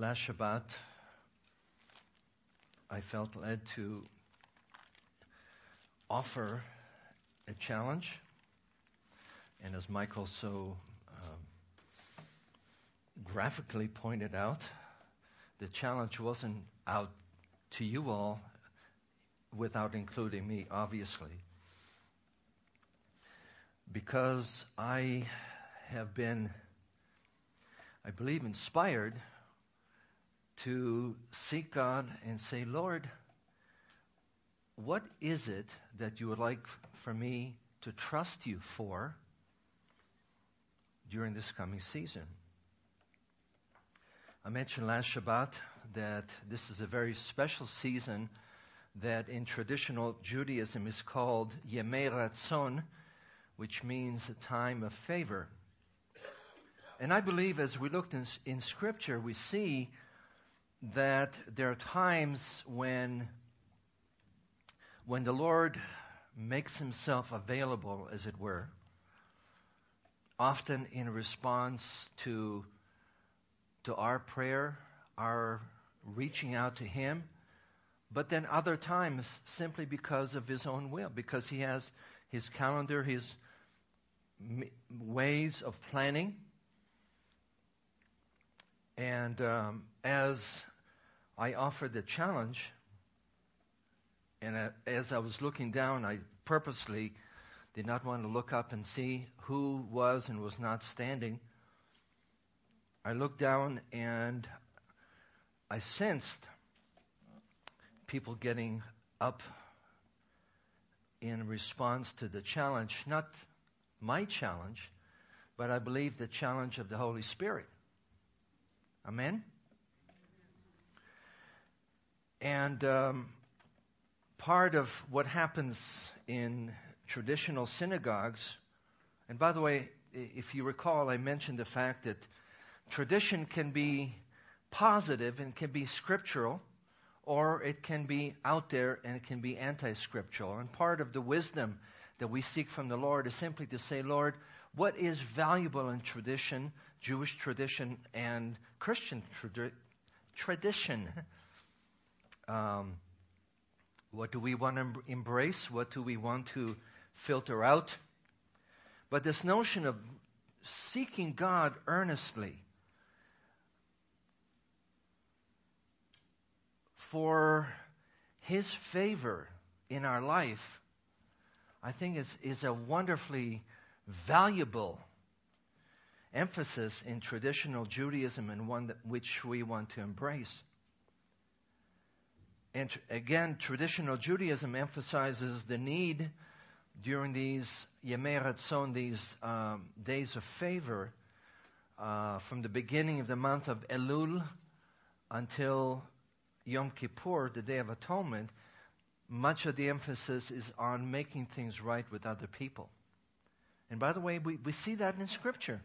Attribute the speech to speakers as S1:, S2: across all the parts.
S1: last Shabbat, I felt led to offer a challenge. And as Michael so um, graphically pointed out, the challenge wasn't out to you all without including me, obviously. Because I have been, I believe, inspired to seek God and say, Lord, what is it that you would like for me to trust you for during this coming season? I mentioned last Shabbat that this is a very special season that in traditional Judaism is called Yemei Ratzon, which means a time of favor. And I believe as we looked in, in Scripture, we see that there are times when, when the Lord makes himself available, as it were, often in response to, to our prayer, our reaching out to him, but then other times simply because of his own will, because he has his calendar, his ways of planning. And um, as I offered the challenge, and as I was looking down, I purposely did not want to look up and see who was and was not standing. I looked down and I sensed people getting up in response to the challenge, not my challenge, but I believe the challenge of the Holy Spirit. Amen? And um, part of what happens in traditional synagogues, and by the way, if you recall, I mentioned the fact that tradition can be positive and can be scriptural, or it can be out there and it can be anti scriptural. And part of the wisdom that we seek from the Lord is simply to say, Lord, what is valuable in tradition, Jewish tradition, and Christian tradi- tradition? Um, what do we want to embrace? What do we want to filter out? But this notion of seeking God earnestly for His favor in our life, I think is, is a wonderfully valuable emphasis in traditional Judaism and one that, which we want to embrace. And tr- again, traditional Judaism emphasizes the need during these Yemei Ratzon, these um, days of favor, uh, from the beginning of the month of Elul until Yom Kippur, the Day of Atonement, much of the emphasis is on making things right with other people. And by the way, we, we see that in Scripture.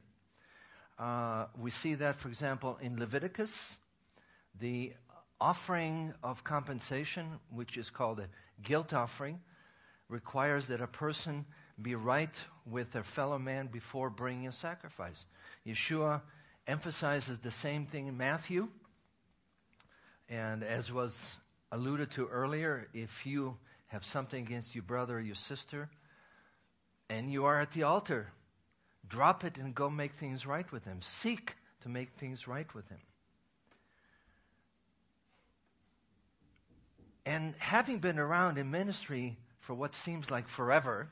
S1: Uh, we see that, for example, in Leviticus, the offering of compensation, which is called a guilt offering, requires that a person be right with their fellow man before bringing a sacrifice. Yeshua emphasizes the same thing in Matthew. And as was alluded to earlier, if you have something against your brother or your sister, and you are at the altar, drop it and go make things right with him. Seek to make things right with him. And having been around in ministry for what seems like forever,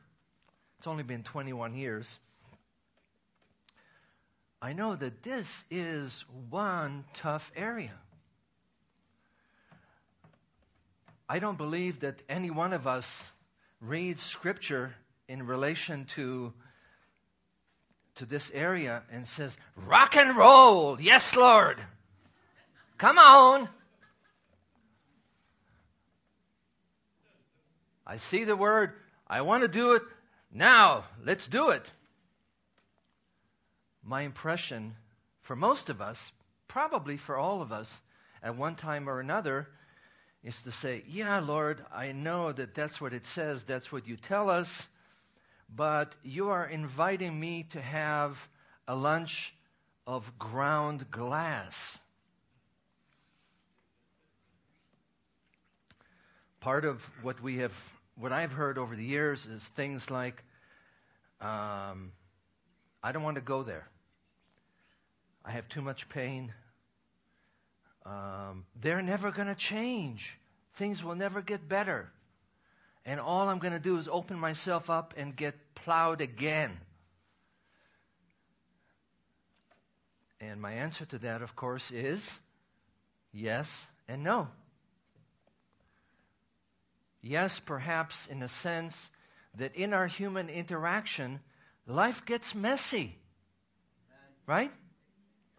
S1: it's only been 21 years, I know that this is one tough area. I don't believe that any one of us reads scripture in relation to to this area and says, Rock and roll, yes, Lord. Come on. I see the word. I want to do it. Now, let's do it. My impression for most of us, probably for all of us, at one time or another, is to say, Yeah, Lord, I know that that's what it says, that's what you tell us, but you are inviting me to have a lunch of ground glass. Part of what we have, what I've heard over the years is things like, um, I don't want to go there. I have too much pain. Um, they're never going to change. Things will never get better. And all I'm going to do is open myself up and get plowed again. And my answer to that, of course, is yes and no. Yes, perhaps in a sense that in our human interaction, life gets messy. Right?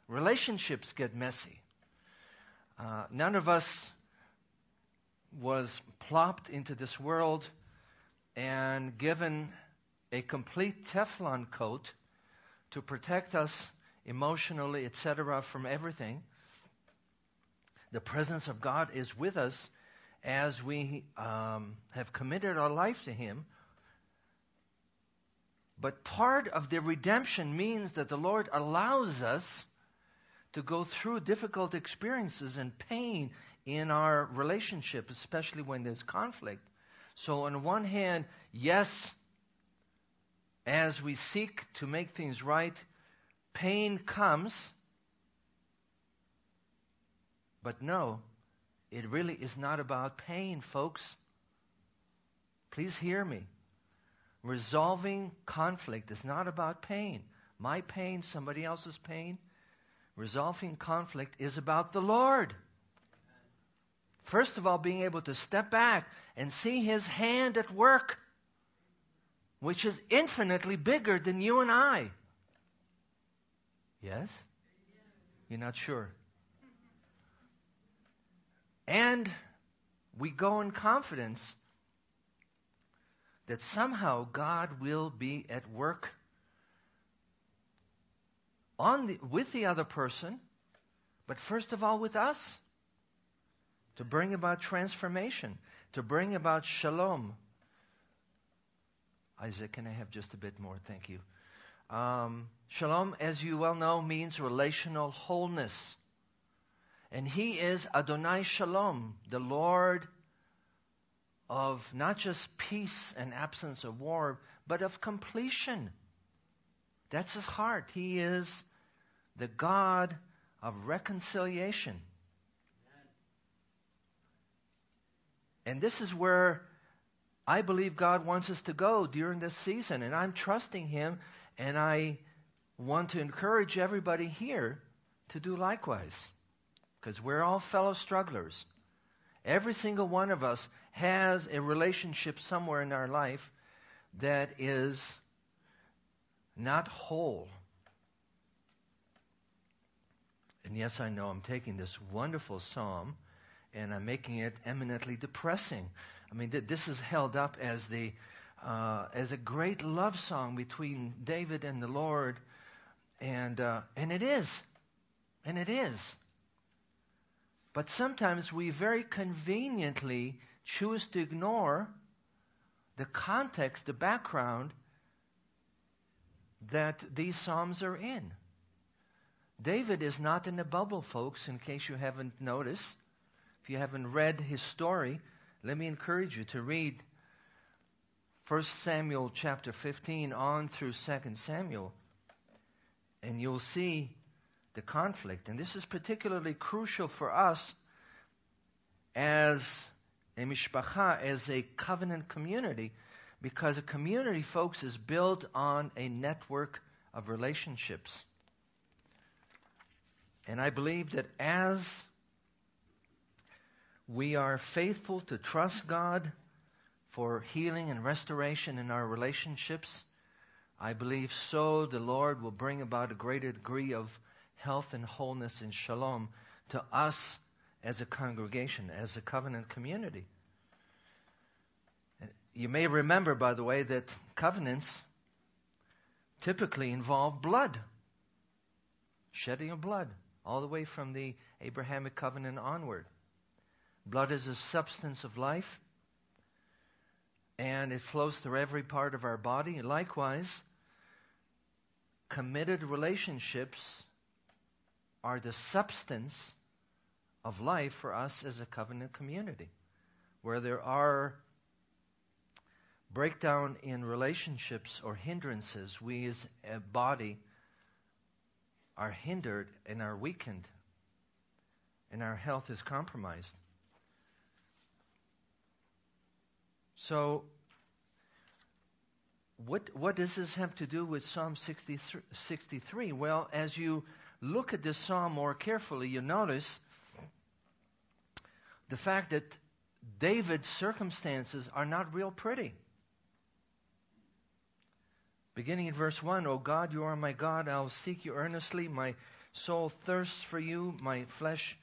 S1: Relationships get messy. Uh, none of us was plopped into this world and given a complete Teflon coat to protect us emotionally, etc., from everything. The presence of God is with us as we um, have committed our life to Him. But part of the redemption means that the Lord allows us to go through difficult experiences and pain in our relationship, especially when there's conflict. So, on one hand, yes, as we seek to make things right, pain comes. But no, it really is not about pain, folks. Please hear me. Resolving conflict is not about pain. My pain, somebody else's pain. Resolving conflict is about the Lord. First of all, being able to step back and see His hand at work, which is infinitely bigger than you and I. Yes? You're not sure? And we go in confidence that somehow God will be at work on the, with the other person, but first of all with us to bring about transformation, to bring about shalom. Isaac, can I have just a bit more? Thank you. Um, shalom, as you well know, means relational wholeness. And he is Adonai Shalom, the Lord of not just peace and absence of war, but of completion. That's his heart. He is the God of reconciliation. And this is where I believe God wants us to go during this season. And I'm trusting Him, and I want to encourage everybody here to do likewise. Because we're all fellow strugglers. Every single one of us has a relationship somewhere in our life that is not whole. And yes, I know I'm taking this wonderful psalm and I'm making it eminently depressing. I mean, th- this is held up as the uh, as a great love song between David and the Lord, and uh, and it is, and it is. But sometimes we very conveniently choose to ignore the context, the background that these psalms are in. David is not in a bubble, folks, in case you haven't noticed. If you haven't read his story, let me encourage you to read 1 Samuel chapter 15 on through 2 Samuel, and you'll see the conflict. And this is particularly crucial for us as a mishpacha, as a covenant community, because a community, folks, is built on a network of relationships. And I believe that as we are faithful to trust God for healing and restoration in our relationships, I believe so the Lord will bring about a greater degree of health and wholeness and shalom to us as a congregation, as a covenant community. You may remember, by the way, that covenants typically involve blood, shedding of blood all the way from the Abrahamic covenant onward. Blood is a substance of life, and it flows through every part of our body. Likewise, committed relationships are the substance of life for us as a covenant community. where there are breakdown in relationships or hindrances, we as a body are hindered and are weakened, and our health is compromised. So, what, what does this have to do with Psalm 63, 63? Well, as you look at this psalm more carefully, you notice the fact that David's circumstances are not real pretty. Beginning in verse 1 O God, you are my God. I'll seek you earnestly. My soul thirsts for you. My flesh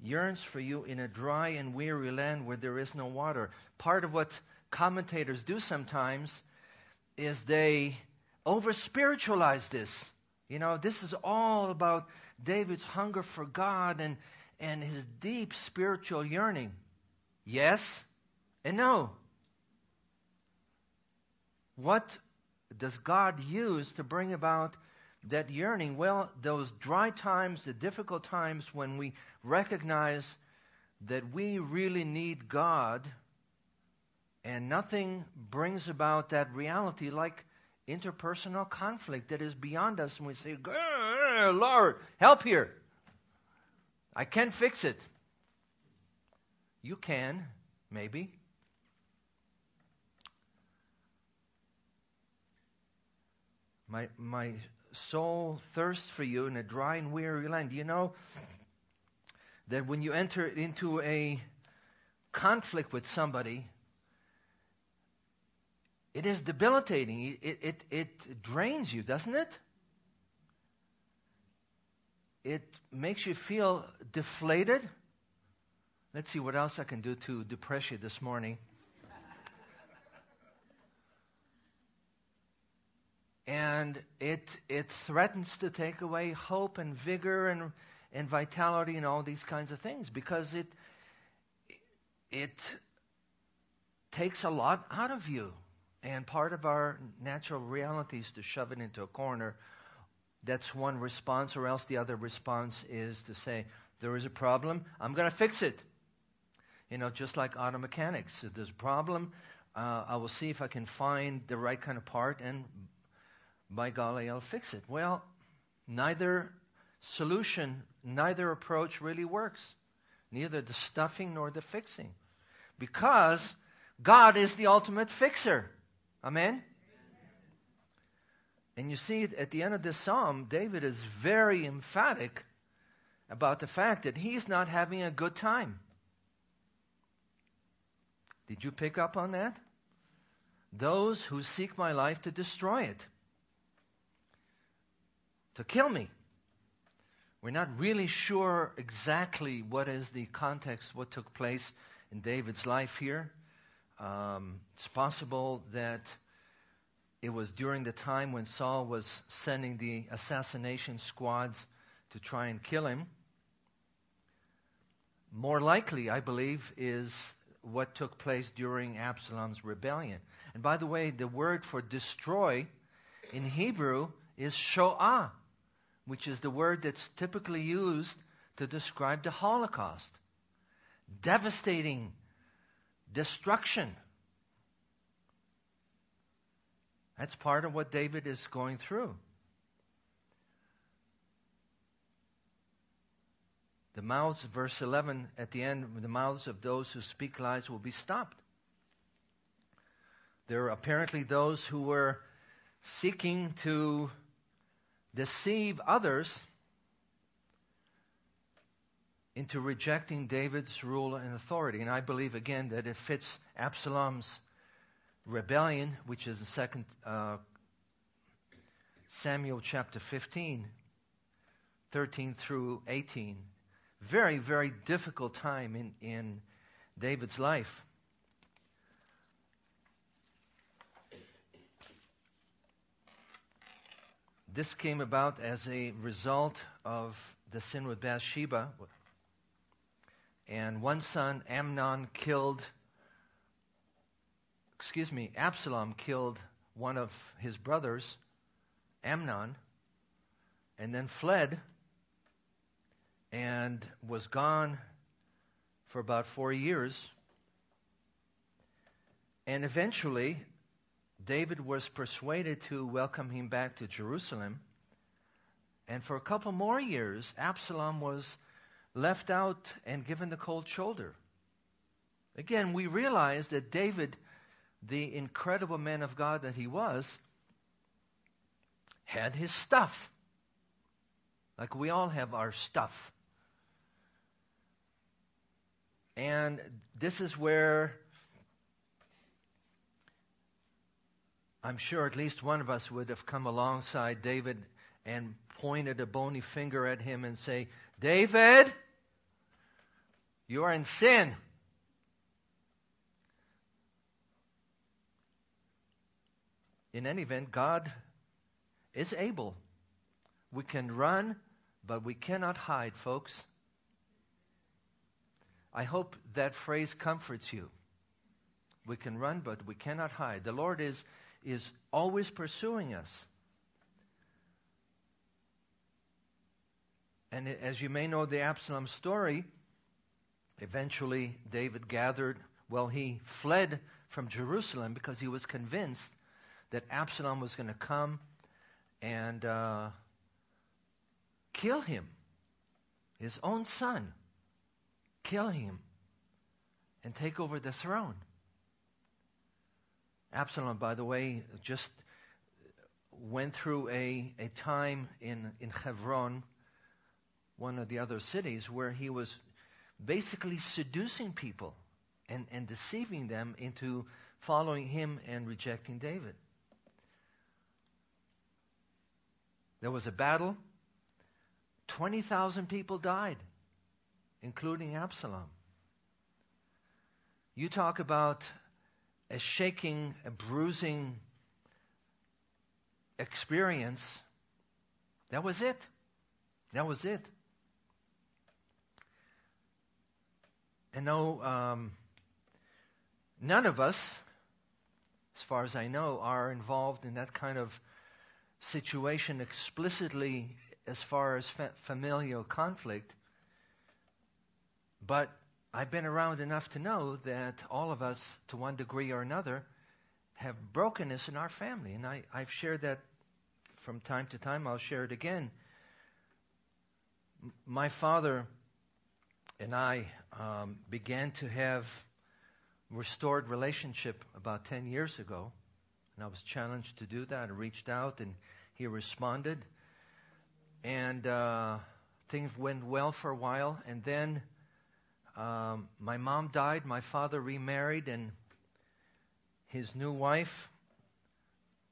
S1: yearns for you in a dry and weary land where there is no water. Part of what commentators do sometimes is they over spiritualize this. You know, this is all about David's hunger for God and, and his deep spiritual yearning. Yes and no. What does God use to bring about that yearning? Well, those dry times, the difficult times when we recognize that we really need God and nothing brings about that reality like interpersonal conflict that is beyond us. And we say, Lord, help here. I can't fix it. You can, maybe. My, my soul thirsts for you in a dry and weary land. You know that when you enter into a conflict with somebody, it is debilitating. It, it, it drains you, doesn't it? It makes you feel deflated. Let's see what else I can do to depress you this morning. and it, it threatens to take away hope and vigor and, and vitality and all these kinds of things because it, it takes a lot out of you. And part of our natural reality is to shove it into a corner. That's one response, or else the other response is to say, There is a problem, I'm going to fix it. You know, just like auto mechanics. If there's a problem, uh, I will see if I can find the right kind of part, and by golly, I'll fix it. Well, neither solution, neither approach really works. Neither the stuffing nor the fixing. Because God is the ultimate fixer. Amen? And you see, at the end of this psalm, David is very emphatic about the fact that he's not having a good time. Did you pick up on that? Those who seek my life to destroy it, to kill me. We're not really sure exactly what is the context, what took place in David's life here. Um, it's possible that it was during the time when Saul was sending the assassination squads to try and kill him. More likely, I believe, is what took place during Absalom's rebellion. And by the way, the word for destroy in Hebrew is shoah, which is the word that's typically used to describe the Holocaust. Devastating destruction. That's part of what David is going through. The mouths, verse 11, at the end, the mouths of those who speak lies will be stopped. There are apparently those who were seeking to deceive others into rejecting David's rule and authority. And I believe, again, that it fits Absalom's rebellion, which is in second uh, Samuel chapter 15, 13 through 18. Very, very difficult time in, in David's life. This came about as a result of the sin with Bathsheba, and one son, Amnon, killed, excuse me, Absalom killed one of his brothers, Amnon, and then fled and was gone for about four years. And eventually, David was persuaded to welcome him back to Jerusalem. And for a couple more years, Absalom was left out and given the cold shoulder. Again, we realize that David, the incredible man of God that he was, had his stuff. Like we all have our stuff. And this is where I'm sure at least one of us would have come alongside David and pointed a bony finger at him and say, David, you are in sin. In any event, God is able. We can run, but we cannot hide, folks. I hope that phrase comforts you. We can run, but we cannot hide. The Lord is, is always pursuing us. And as you may know the Absalom story, eventually David gathered, well, he fled from Jerusalem because he was convinced that Absalom was going to come and uh, kill him, his own son, kill him, and take over the throne. Absalom, by the way, just went through a, a time in, in Hebron one of the other cities where he was basically seducing people and, and deceiving them into following him and rejecting David. There was a battle. 20,000 people died, including Absalom. You talk about a shaking, a bruising experience. That was it. That was it. And no, um, none of us, as far as I know, are involved in that kind of situation explicitly as far as fa- familial conflict. But I've been around enough to know that all of us, to one degree or another, have brokenness in our family. And I, I've shared that from time to time. I'll share it again. M- my father and I um, began to have restored relationship about 10 years ago. And I was challenged to do that. I reached out and he responded. And uh, things went well for a while. And then um, my mom died. My father remarried. And his new wife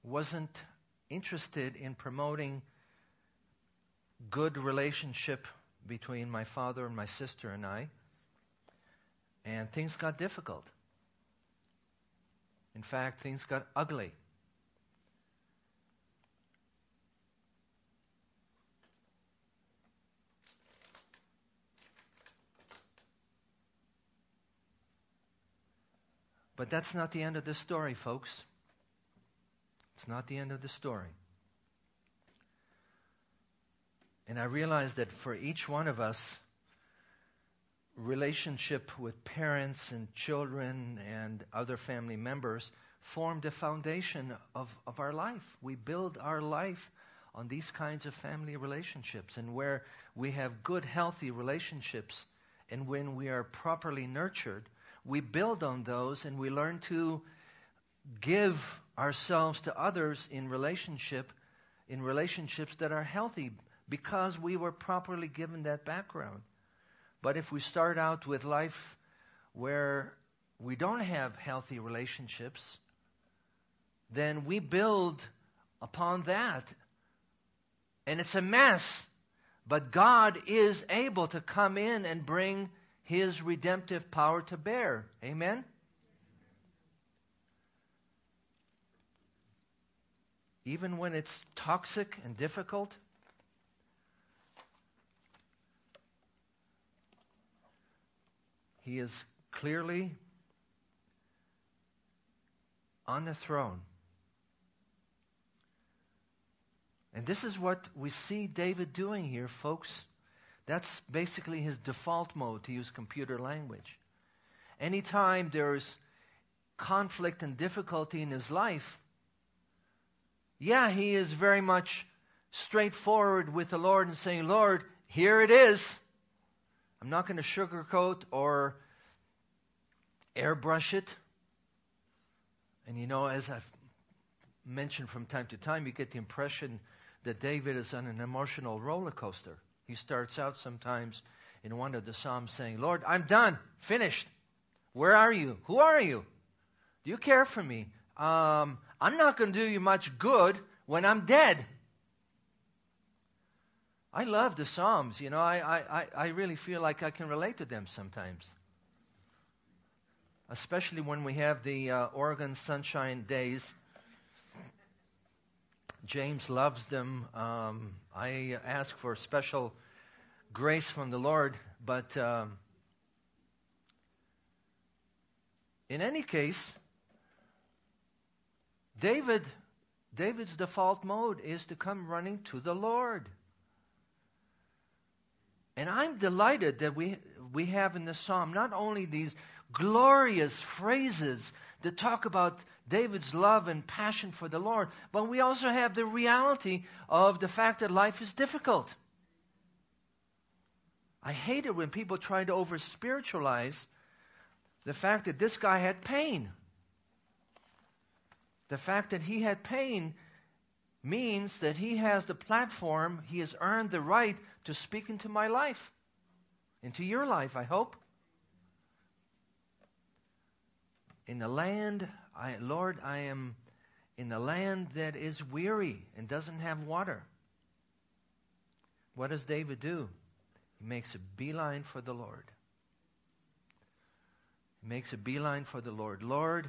S1: wasn't interested in promoting good relationship between my father and my sister and I, and things got difficult. In fact, things got ugly. But that's not the end of the story, folks. It's not the end of the story. And I realize that for each one of us, relationship with parents and children and other family members form the foundation of, of our life. We build our life on these kinds of family relationships. And where we have good, healthy relationships, and when we are properly nurtured, we build on those and we learn to give ourselves to others in relationship in relationships that are healthy because we were properly given that background. But if we start out with life where we don't have healthy relationships, then we build upon that. And it's a mess. But God is able to come in and bring His redemptive power to bear. Amen? Even when it's toxic and difficult, He is clearly on the throne. And this is what we see David doing here, folks. That's basically his default mode, to use computer language. Anytime there's conflict and difficulty in his life, yeah, he is very much straightforward with the Lord and saying, Lord, here it is. I'm not going to sugarcoat or airbrush it. And you know, as I've mentioned from time to time, you get the impression that David is on an emotional roller coaster. He starts out sometimes in one of the Psalms saying, Lord, I'm done, finished. Where are you? Who are you? Do you care for me? Um, I'm not going to do you much good when I'm dead. I love the Psalms. You know, I, I, I really feel like I can relate to them sometimes. Especially when we have the uh, Oregon sunshine days. James loves them. Um, I ask for special grace from the Lord, but um, in any case, David, David's default mode is to come running to the Lord. And I'm delighted that we, we have in the psalm not only these glorious phrases that talk about David's love and passion for the Lord, but we also have the reality of the fact that life is difficult. I hate it when people try to over spiritualize the fact that this guy had pain. The fact that he had pain means that he has the platform, he has earned the right to speak into my life, into your life, I hope. In the land, I, Lord, I am in the land that is weary and doesn't have water. What does David do? He makes a beeline for the Lord. He makes a beeline for the Lord. Lord,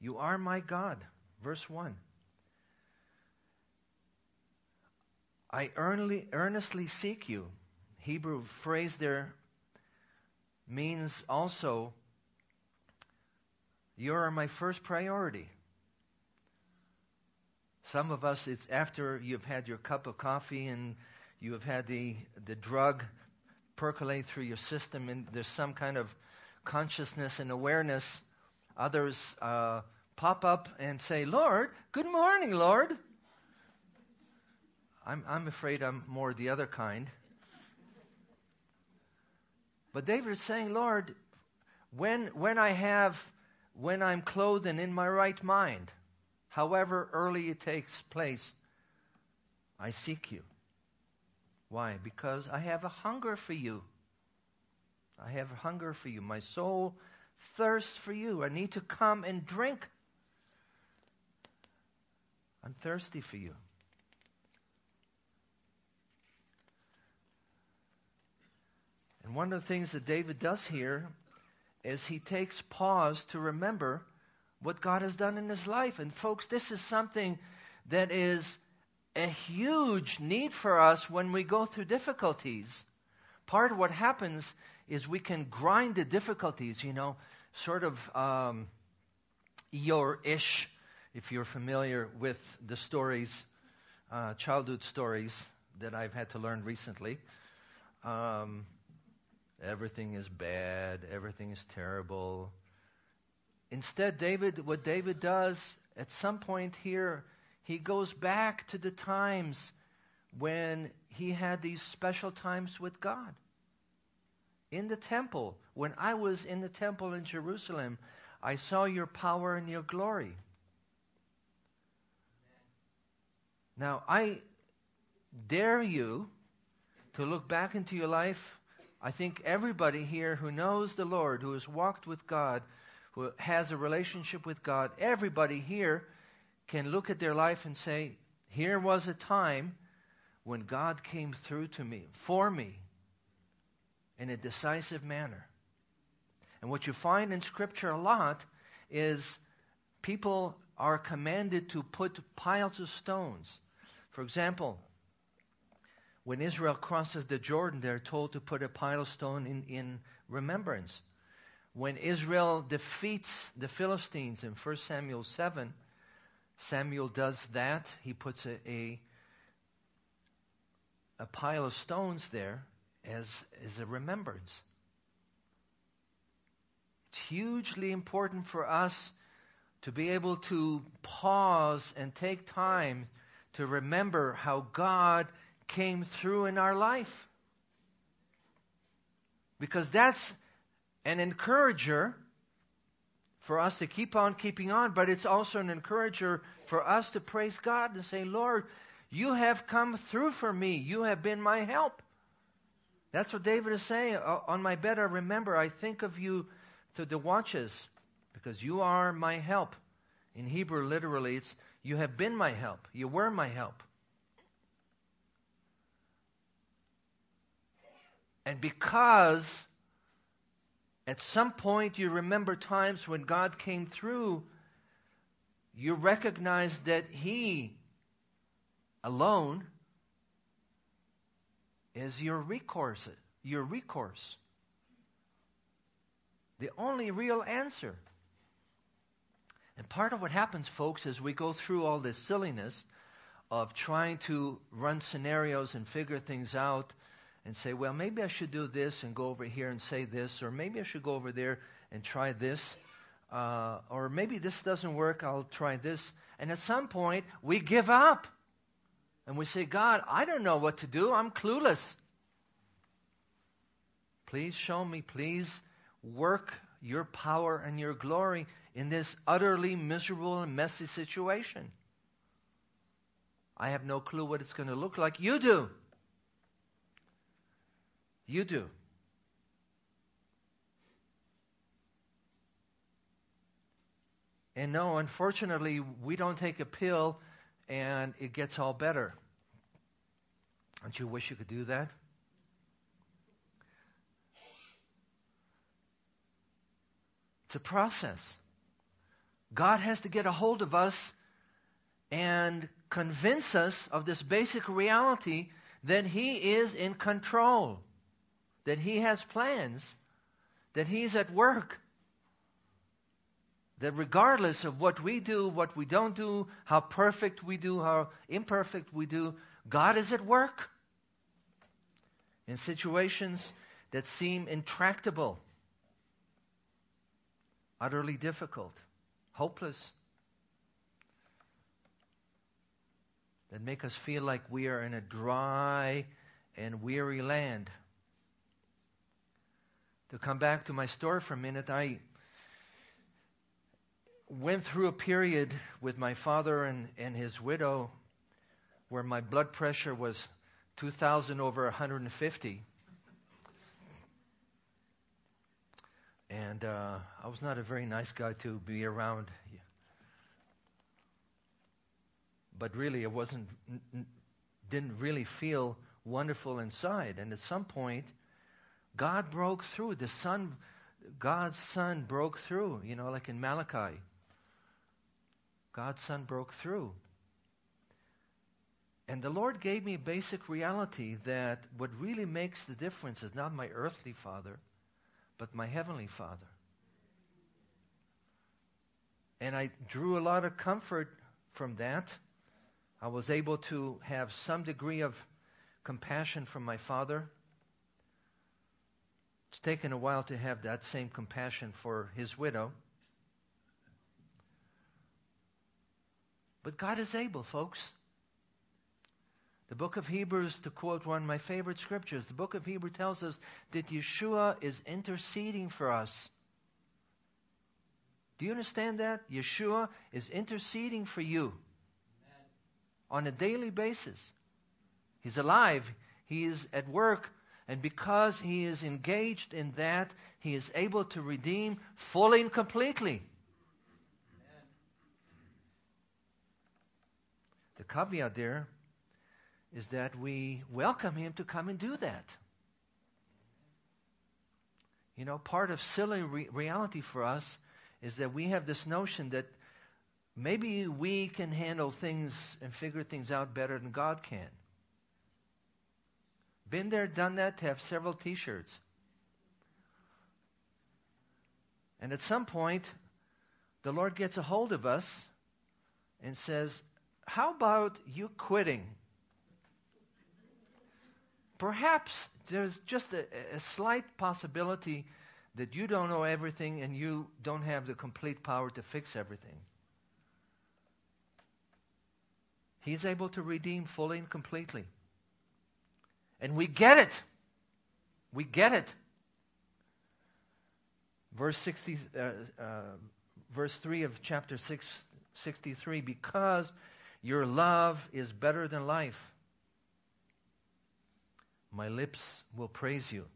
S1: you are my God. Verse 1. I earnestly, seek you. Hebrew phrase there means also, you are my first priority. Some of us, it's after you've had your cup of coffee and you have had the, the drug percolate through your system, and there's some kind of consciousness and awareness. Others uh, pop up and say, Lord, good morning, Lord. I'm, I'm afraid I'm more the other kind. But David is saying, Lord, when, when I have, when I'm clothed and in my right mind, however early it takes place, I seek you. Why? Because I have a hunger for you. I have a hunger for you. My soul thirsts for you. I need to come and drink. I'm thirsty for you. And one of the things that David does here is he takes pause to remember what God has done in his life. And folks, this is something that is a huge need for us when we go through difficulties. Part of what happens is we can grind the difficulties, you know, sort of um, ish, if you're familiar with the stories, uh, childhood stories that I've had to learn recently. Um, everything is bad, everything is terrible. Instead, David, what David does at some point here, he goes back to the times when he had these special times with God. In the temple, when I was in the temple in Jerusalem, I saw your power and your glory. Now, I dare you to look back into your life. I think everybody here who knows the Lord, who has walked with God, who has a relationship with God, everybody here can look at their life and say, Here was a time when God came through to me, for me, in a decisive manner. And what you find in Scripture a lot is people are commanded to put piles of stones. For example, when Israel crosses the Jordan, they're told to put a pile of stone in, in remembrance. When Israel defeats the Philistines in 1 Samuel 7, Samuel does that. He puts a, a, a pile of stones there as, as a remembrance. It's hugely important for us to be able to pause and take time to remember how God came through in our life. Because that's an encourager for us to keep on keeping on, but it's also an encourager for us to praise God and say, Lord, you have come through for me. You have been my help. That's what David is saying. On my bed, I remember, I think of you through the watches because you are my help. In Hebrew, literally, it's you have been my help. You were my help. And because at some point you remember times when God came through, you recognize that He alone is your recourse, your recourse. The only real answer. And part of what happens, folks, as we go through all this silliness of trying to run scenarios and figure things out and say, well, maybe I should do this and go over here and say this, or maybe I should go over there and try this, uh, or maybe this doesn't work, I'll try this. And at some point, we give up. And we say, God, I don't know what to do. I'm clueless. Please show me. Please work your power and your glory in this utterly miserable and messy situation. I have no clue what it's going to look like. You do. You do. And no, unfortunately, we don't take a pill and it gets all better. Don't you wish you could do that? It's a process. God has to get a hold of us and convince us of this basic reality that He is in control, that He has plans, that He's at work, that regardless of what we do, what we don't do, how perfect we do, how imperfect we do, God is at work in situations that seem intractable, utterly difficult, hopeless, that make us feel like we are in a dry and weary land. To come back to my story for a minute, I went through a period with my father and, and his widow where my blood pressure was 2,000 over 150. And uh, I was not a very nice guy to be around. But really, it wasn't, didn't really feel wonderful inside. And at some point, God broke through. The Son, God's Son broke through, you know, like in Malachi. God's Son broke through. And the Lord gave me a basic reality that what really makes the difference is not my earthly father, but my heavenly father. And I drew a lot of comfort from that. I was able to have some degree of compassion from my father. It's taken a while to have that same compassion for his widow. But God is able, folks. The book of Hebrews, to quote one of my favorite scriptures, the book of Hebrews tells us that Yeshua is interceding for us. Do you understand that? Yeshua is interceding for you Amen. on a daily basis. He's alive, He is at work, and because He is engaged in that, He is able to redeem fully and completely. The caveat there is that we welcome him to come and do that. You know, part of silly re- reality for us is that we have this notion that maybe we can handle things and figure things out better than God can. Been there, done that to have several t shirts. And at some point, the Lord gets a hold of us and says, How about you quitting? Perhaps there's just a, a slight possibility that you don't know everything and you don't have the complete power to fix everything. He's able to redeem fully and completely. And we get it. We get it. Verse 60, uh, uh, verse 3 of chapter 6, 63 because your love is better than life. My lips will praise you.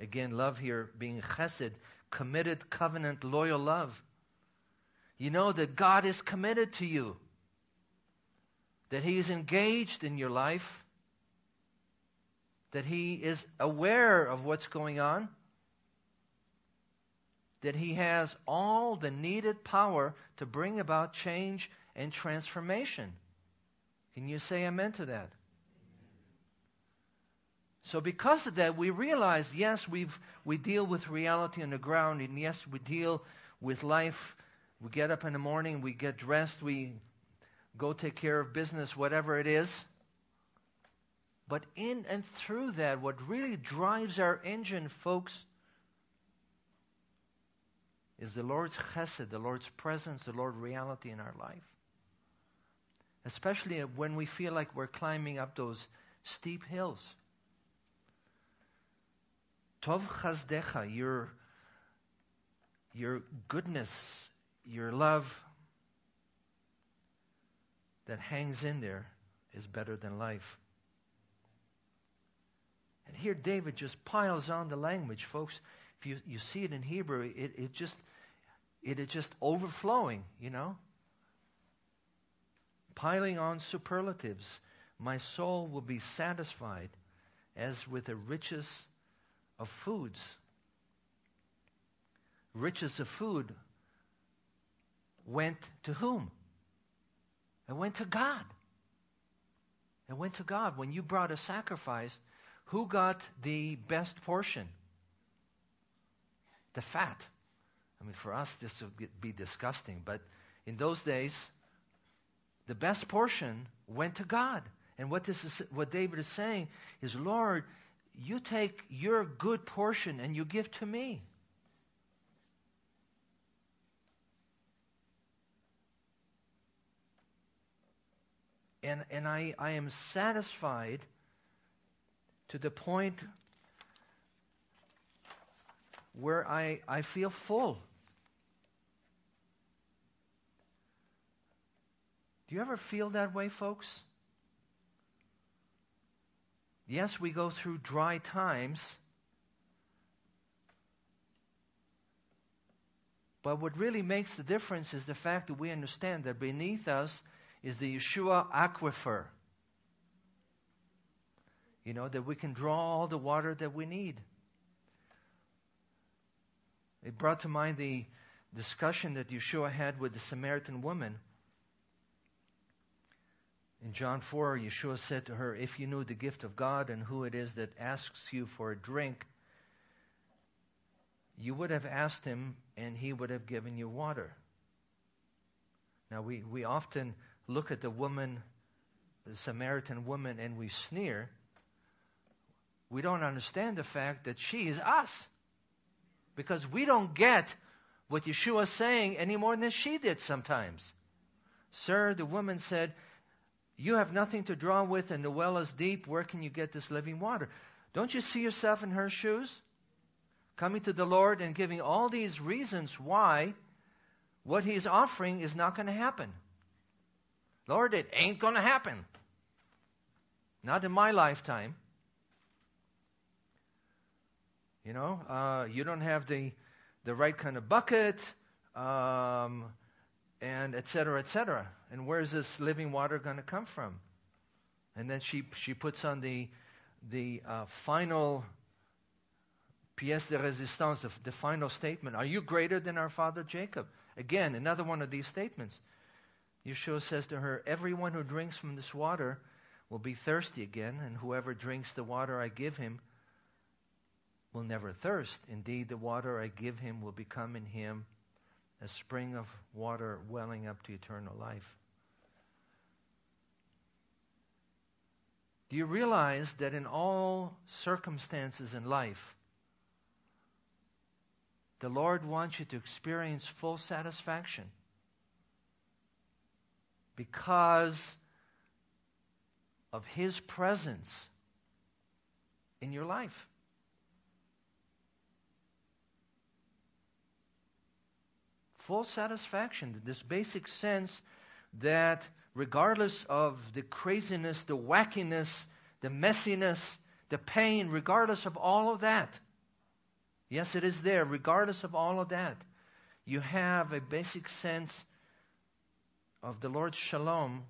S1: Again, love here being chesed, committed, covenant, loyal love. You know that God is committed to you, that He is engaged in your life, that He is aware of what's going on, that He has all the needed power to bring about change and transformation. Can you say amen to that? So, because of that, we realize yes, we've, we deal with reality on the ground, and yes, we deal with life. We get up in the morning, we get dressed, we go take care of business, whatever it is. But in and through that, what really drives our engine, folks, is the Lord's chesed, the Lord's presence, the Lord's reality in our life. Especially when we feel like we're climbing up those steep hills. Tov chazdecha, your, your goodness, your love that hangs in there is better than life. Here David just piles on the language, folks. If you, you see it in Hebrew, it, it just it is just overflowing, you know. Piling on superlatives. My soul will be satisfied as with the riches of foods. Riches of food went to whom? It went to God. It went to God. When you brought a sacrifice, who got the best portion? The fat. I mean, for us, this would be disgusting, but in those days, the best portion went to God. And what, this is, what David is saying is, Lord, you take your good portion and you give to me. And, and I, I am satisfied to the point where I, I feel full. Do you ever feel that way, folks? Yes, we go through dry times. But what really makes the difference is the fact that we understand that beneath us is the Yeshua aquifer. You know, that we can draw all the water that we need. It brought to mind the discussion that Yeshua had with the Samaritan woman. In John 4, Yeshua said to her, If you knew the gift of God and who it is that asks you for a drink, you would have asked him and he would have given you water. Now, we, we often look at the woman, the Samaritan woman, and we sneer. We don't understand the fact that she is us because we don't get what Yeshua is saying any more than she did sometimes. Sir, the woman said, You have nothing to draw with, and the well is deep. Where can you get this living water? Don't you see yourself in her shoes? Coming to the Lord and giving all these reasons why what He's offering is not going to happen. Lord, it ain't going to happen. Not in my lifetime. You know, uh, you don't have the, the right kind of bucket, um, and et cetera, et cetera. And where's this living water going to come from? And then she, she puts on the, the uh, final pièce de résistance, the, the final statement. Are you greater than our father Jacob? Again, another one of these statements. Yeshua says to her, Everyone who drinks from this water will be thirsty again, and whoever drinks the water I give him will never thirst. Indeed, the water I give him will become in him a spring of water welling up to eternal life. Do you realize that in all circumstances in life, the Lord wants you to experience full satisfaction? Because of His presence in your life. Full satisfaction, this basic sense that regardless of the craziness, the wackiness, the messiness, the pain, regardless of all of that, yes, it is there, regardless of all of that, you have a basic sense of the Lord's shalom,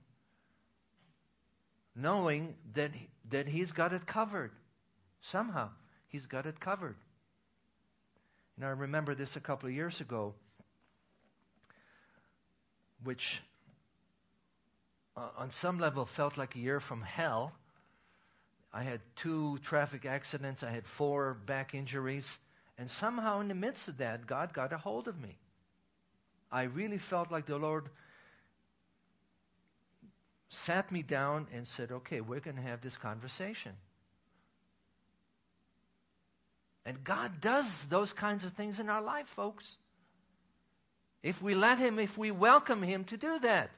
S1: knowing that, that He's got it covered. Somehow, He's got it covered. And I remember this a couple of years ago, which uh, on some level felt like a year from hell. I had two traffic accidents, I had four back injuries, and somehow in the midst of that, God got a hold of me. I really felt like the Lord sat me down and said, Okay, we're going to have this conversation. And God does those kinds of things in our life, folks. If we let Him, if we welcome Him to do that.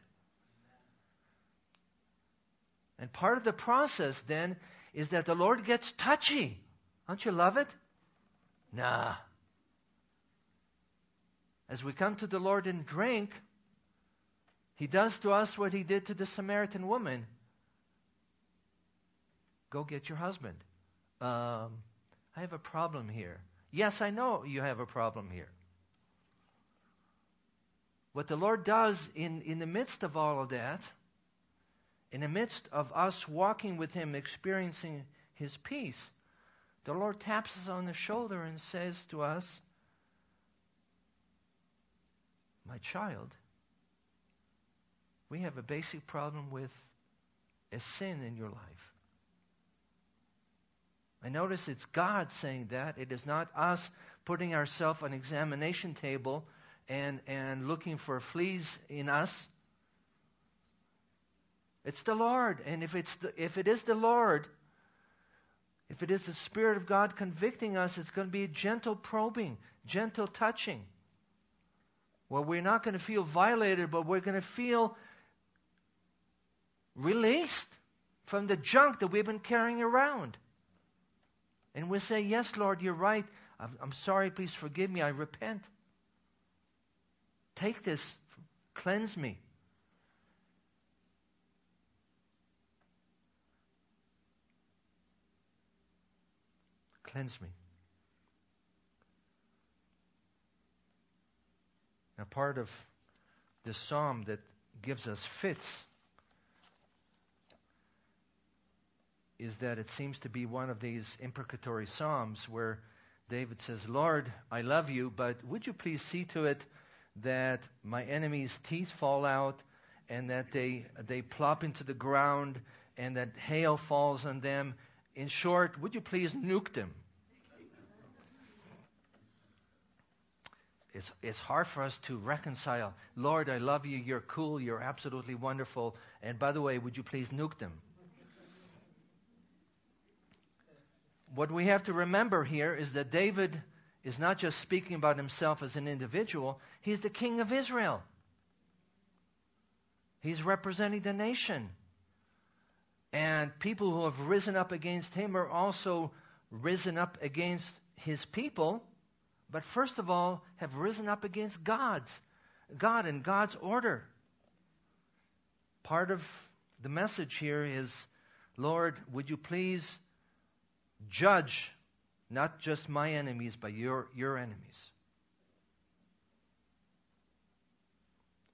S1: And part of the process then is that the Lord gets touchy. Don't you love it? Nah. As we come to the Lord and drink, He does to us what He did to the Samaritan woman. Go get your husband. Um, I have a problem here. Yes, I know you have a problem here. What the Lord does in, in the midst of all of that, in the midst of us walking with Him, experiencing His peace, the Lord taps us on the shoulder and says to us, My child, we have a basic problem with a sin in your life. I notice it's God saying that. It is not us putting ourselves on examination table and, and looking for fleas in us. It's the Lord. And if, it's the, if it is the Lord, if it is the Spirit of God convicting us, it's going to be a gentle probing, gentle touching. Well, we're not going to feel violated, but we're going to feel released from the junk that we've been carrying around. And we say, Yes, Lord, you're right. I'm, I'm sorry. Please forgive me. I repent. Take this, cleanse me. Cleanse me. Now, part of the psalm that gives us fits is that it seems to be one of these imprecatory psalms where David says, Lord, I love you, but would you please see to it that my enemies' teeth fall out and that they, they plop into the ground and that hail falls on them. In short, would you please nuke them? It's, it's hard for us to reconcile. Lord, I love you. You're cool. You're absolutely wonderful. And by the way, would you please nuke them? What we have to remember here is that David is not just speaking about himself as an individual, he's the king of Israel. He's representing the nation. And people who have risen up against him are also risen up against his people, but first of all, have risen up against God's God and God's order. Part of the message here is Lord, would you please judge not just my enemies, but your, your enemies.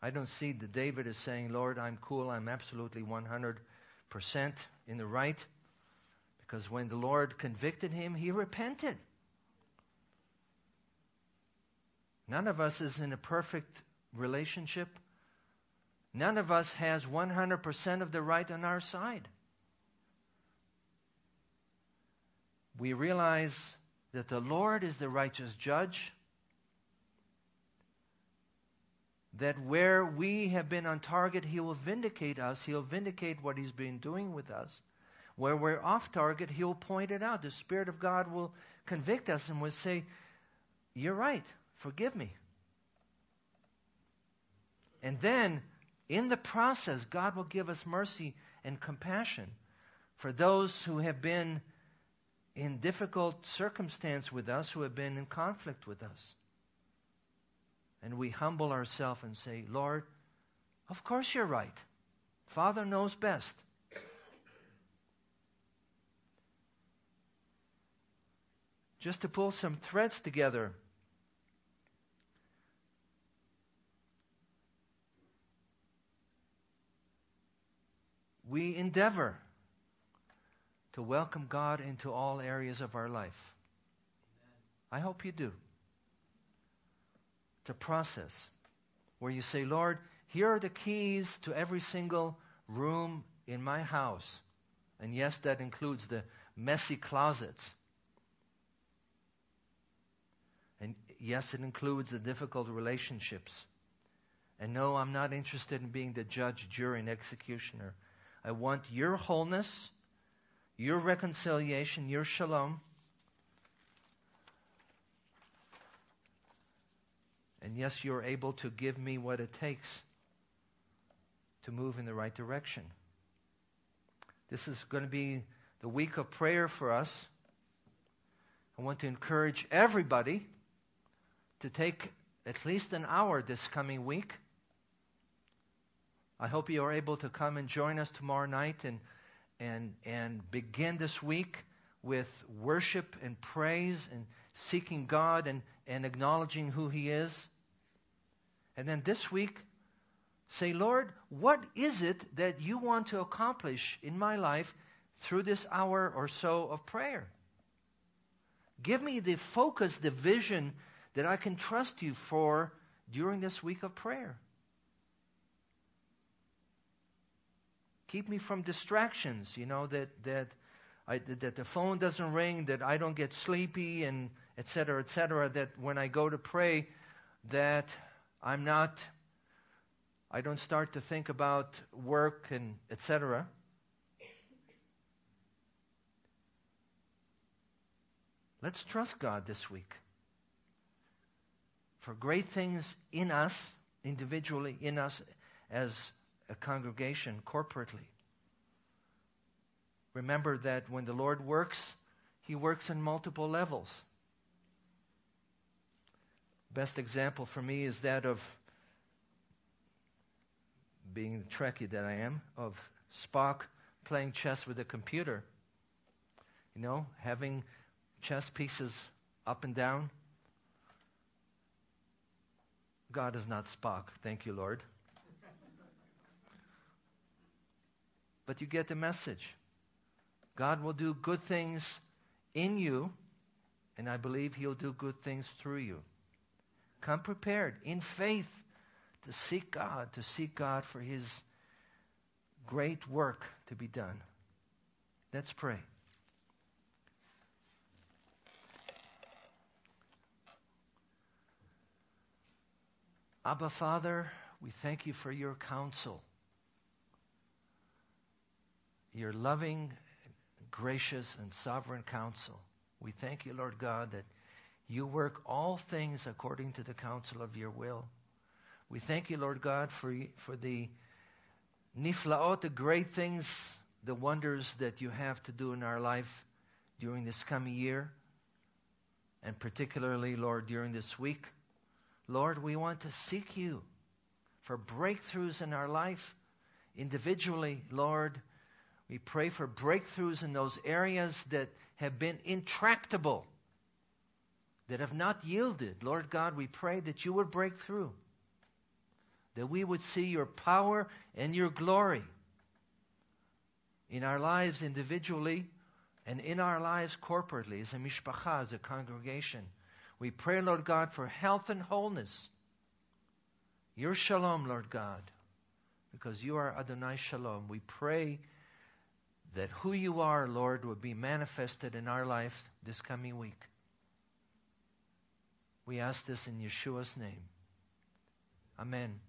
S1: I don't see that David is saying, Lord, I'm cool, I'm absolutely 100% in the right. Because when the Lord convicted him, he repented. None of us is in a perfect relationship. None of us has 100% of the right on our side. We realize that the Lord is the righteous judge, that where we have been on target, He will vindicate us, He'll vindicate what He's been doing with us. Where we're off target, He'll point it out. The Spirit of God will convict us and will say, You're right, forgive me. And then, in the process, God will give us mercy and compassion for those who have been in difficult circumstance with us, who have been in conflict with us. And we humble ourselves and say, Lord, of course you're right. Father knows best. Just to pull some threads together. We endeavor to welcome God into all areas of our life. I hope you do. It's a process where you say, Lord, here are the keys to every single room in my house. And yes, that includes the messy closets. And yes, it includes the difficult relationships. And no, I'm not interested in being the judge, jury, and executioner. I want your wholeness your reconciliation, your shalom. And yes, you're able to give me what it takes to move in the right direction. This is going to be the week of prayer for us. I want to encourage everybody to take at least an hour this coming week. I hope you are able to come and join us tomorrow night and and, and begin this week with worship and praise and seeking God and, and acknowledging who He is. And then this week, say, Lord, what is it that you want to accomplish in my life through this hour or so of prayer? Give me the focus, the vision that I can trust you for during this week of prayer. Keep me from distractions, you know, that, that, I, that the phone doesn't ring, that I don't get sleepy, and et cetera, et cetera, that when I go to pray, that I'm not, I don't start to think about work and et cetera. Let's trust God this week for great things in us, individually, in us as a congregation corporately. Remember that when the Lord works, He works in multiple levels. Best example for me is that of being the Trekkie that I am, of Spock playing chess with a computer. You know, having chess pieces up and down. God is not Spock. Thank you, Lord. But you get the message. God will do good things in you, and I believe He'll do good things through you. Come prepared in faith to seek God, to seek God for His great work to be done. Let's pray. Abba, Father, we thank you for your counsel your loving, gracious, and sovereign counsel. We thank you, Lord God, that you work all things according to the counsel of your will. We thank you, Lord God, for, for the niflaot, the great things, the wonders that you have to do in our life during this coming year, and particularly, Lord, during this week. Lord, we want to seek you for breakthroughs in our life individually, Lord we pray for breakthroughs in those areas that have been intractable, that have not yielded. Lord God, we pray that you would break through, that we would see your power and your glory in our lives individually and in our lives corporately as a mishpacha, as a congregation. We pray, Lord God, for health and wholeness. Your shalom, Lord God, because you are Adonai Shalom. We pray that who you are, Lord, would be manifested in our life this coming week. We ask this in Yeshua's name. Amen.